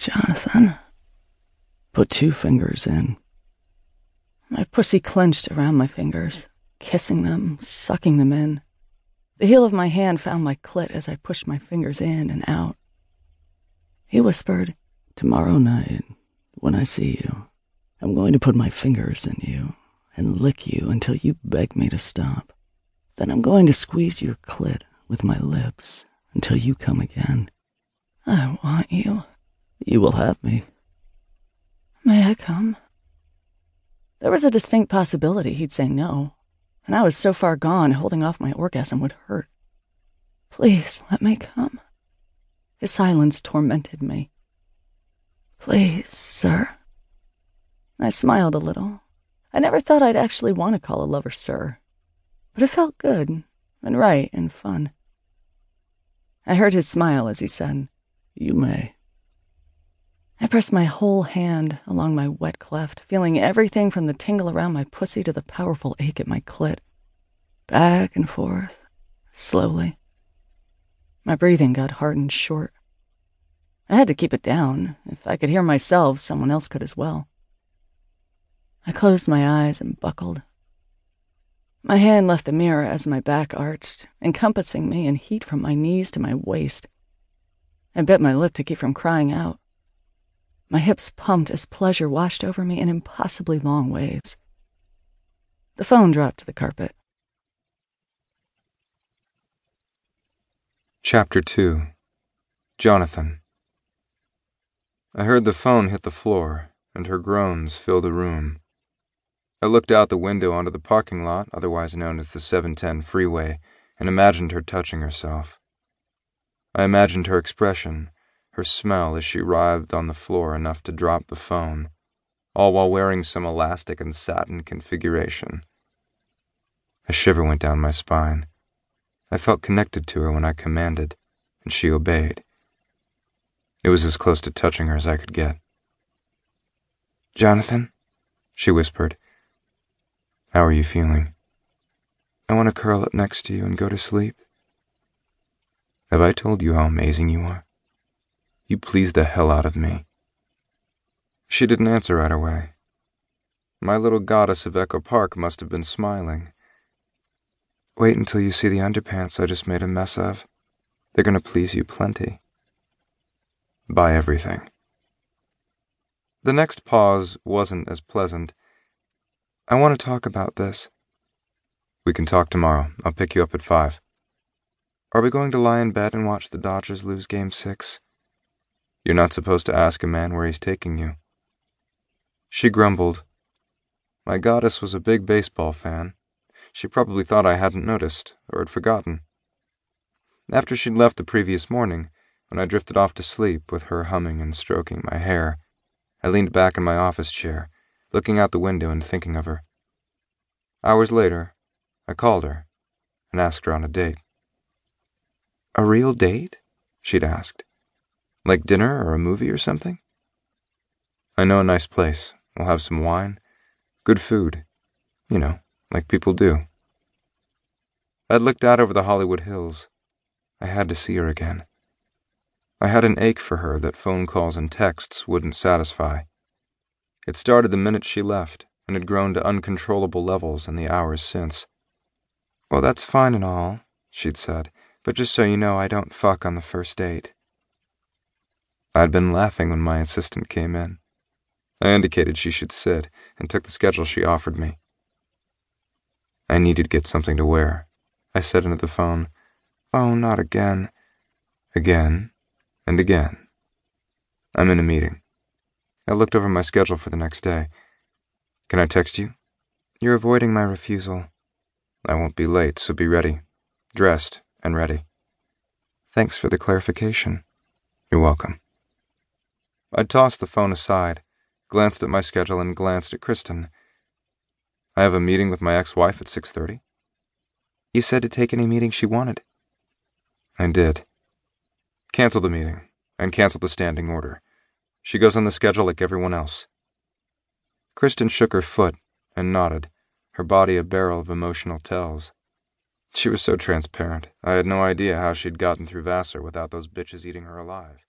Jonathan. Put two fingers in. My pussy clenched around my fingers, kissing them, sucking them in. The heel of my hand found my clit as I pushed my fingers in and out. He whispered, Tomorrow night, when I see you, I'm going to put my fingers in you and lick you until you beg me to stop. Then I'm going to squeeze your clit with my lips until you come again. I want you. You will have me. May I come? There was a distinct possibility he'd say no, and I was so far gone, holding off my orgasm would hurt. Please let me come. His silence tormented me. Please, sir. I smiled a little. I never thought I'd actually want to call a lover sir, but it felt good and right and fun. I heard his smile as he said, You may. I pressed my whole hand along my wet cleft, feeling everything from the tingle around my pussy to the powerful ache at my clit. Back and forth, slowly. My breathing got hard and short. I had to keep it down. If I could hear myself, someone else could as well. I closed my eyes and buckled. My hand left the mirror as my back arched, encompassing me in heat from my knees to my waist. I bit my lip to keep from crying out. My hips pumped as pleasure washed over me in impossibly long waves. The phone dropped to the carpet. Chapter 2 Jonathan I heard the phone hit the floor, and her groans fill the room. I looked out the window onto the parking lot, otherwise known as the 710 freeway, and imagined her touching herself. I imagined her expression, her smell as she writhed on the floor enough to drop the phone, all while wearing some elastic and satin configuration. A shiver went down my spine. I felt connected to her when I commanded, and she obeyed. It was as close to touching her as I could get. Jonathan, she whispered, How are you feeling? I want to curl up next to you and go to sleep. Have I told you how amazing you are? You please the hell out of me. She didn't answer right away. My little goddess of Echo Park must have been smiling. Wait until you see the underpants I just made a mess of. They're going to please you plenty. Buy everything. The next pause wasn't as pleasant. I want to talk about this. We can talk tomorrow. I'll pick you up at five. Are we going to lie in bed and watch the Dodgers lose game six? You're not supposed to ask a man where he's taking you. She grumbled. My goddess was a big baseball fan. She probably thought I hadn't noticed, or had forgotten. After she'd left the previous morning, when I drifted off to sleep with her humming and stroking my hair, I leaned back in my office chair, looking out the window and thinking of her. Hours later, I called her and asked her on a date. A real date? she'd asked. Like dinner or a movie or something? I know a nice place. We'll have some wine. Good food. You know, like people do. I'd looked out over the Hollywood Hills. I had to see her again. I had an ache for her that phone calls and texts wouldn't satisfy. It started the minute she left, and had grown to uncontrollable levels in the hours since. Well, that's fine and all, she'd said, but just so you know, I don't fuck on the first date. I'd been laughing when my assistant came in. I indicated she should sit and took the schedule she offered me. I needed to get something to wear. I said into the phone, Oh, not again. Again and again. I'm in a meeting. I looked over my schedule for the next day. Can I text you? You're avoiding my refusal. I won't be late, so be ready. Dressed and ready. Thanks for the clarification. You're welcome. I tossed the phone aside, glanced at my schedule, and glanced at Kristen. I have a meeting with my ex-wife at 6.30. You said to take any meeting she wanted. I did. Cancel the meeting, and cancel the standing order. She goes on the schedule like everyone else. Kristen shook her foot and nodded, her body a barrel of emotional tells. She was so transparent, I had no idea how she'd gotten through Vassar without those bitches eating her alive.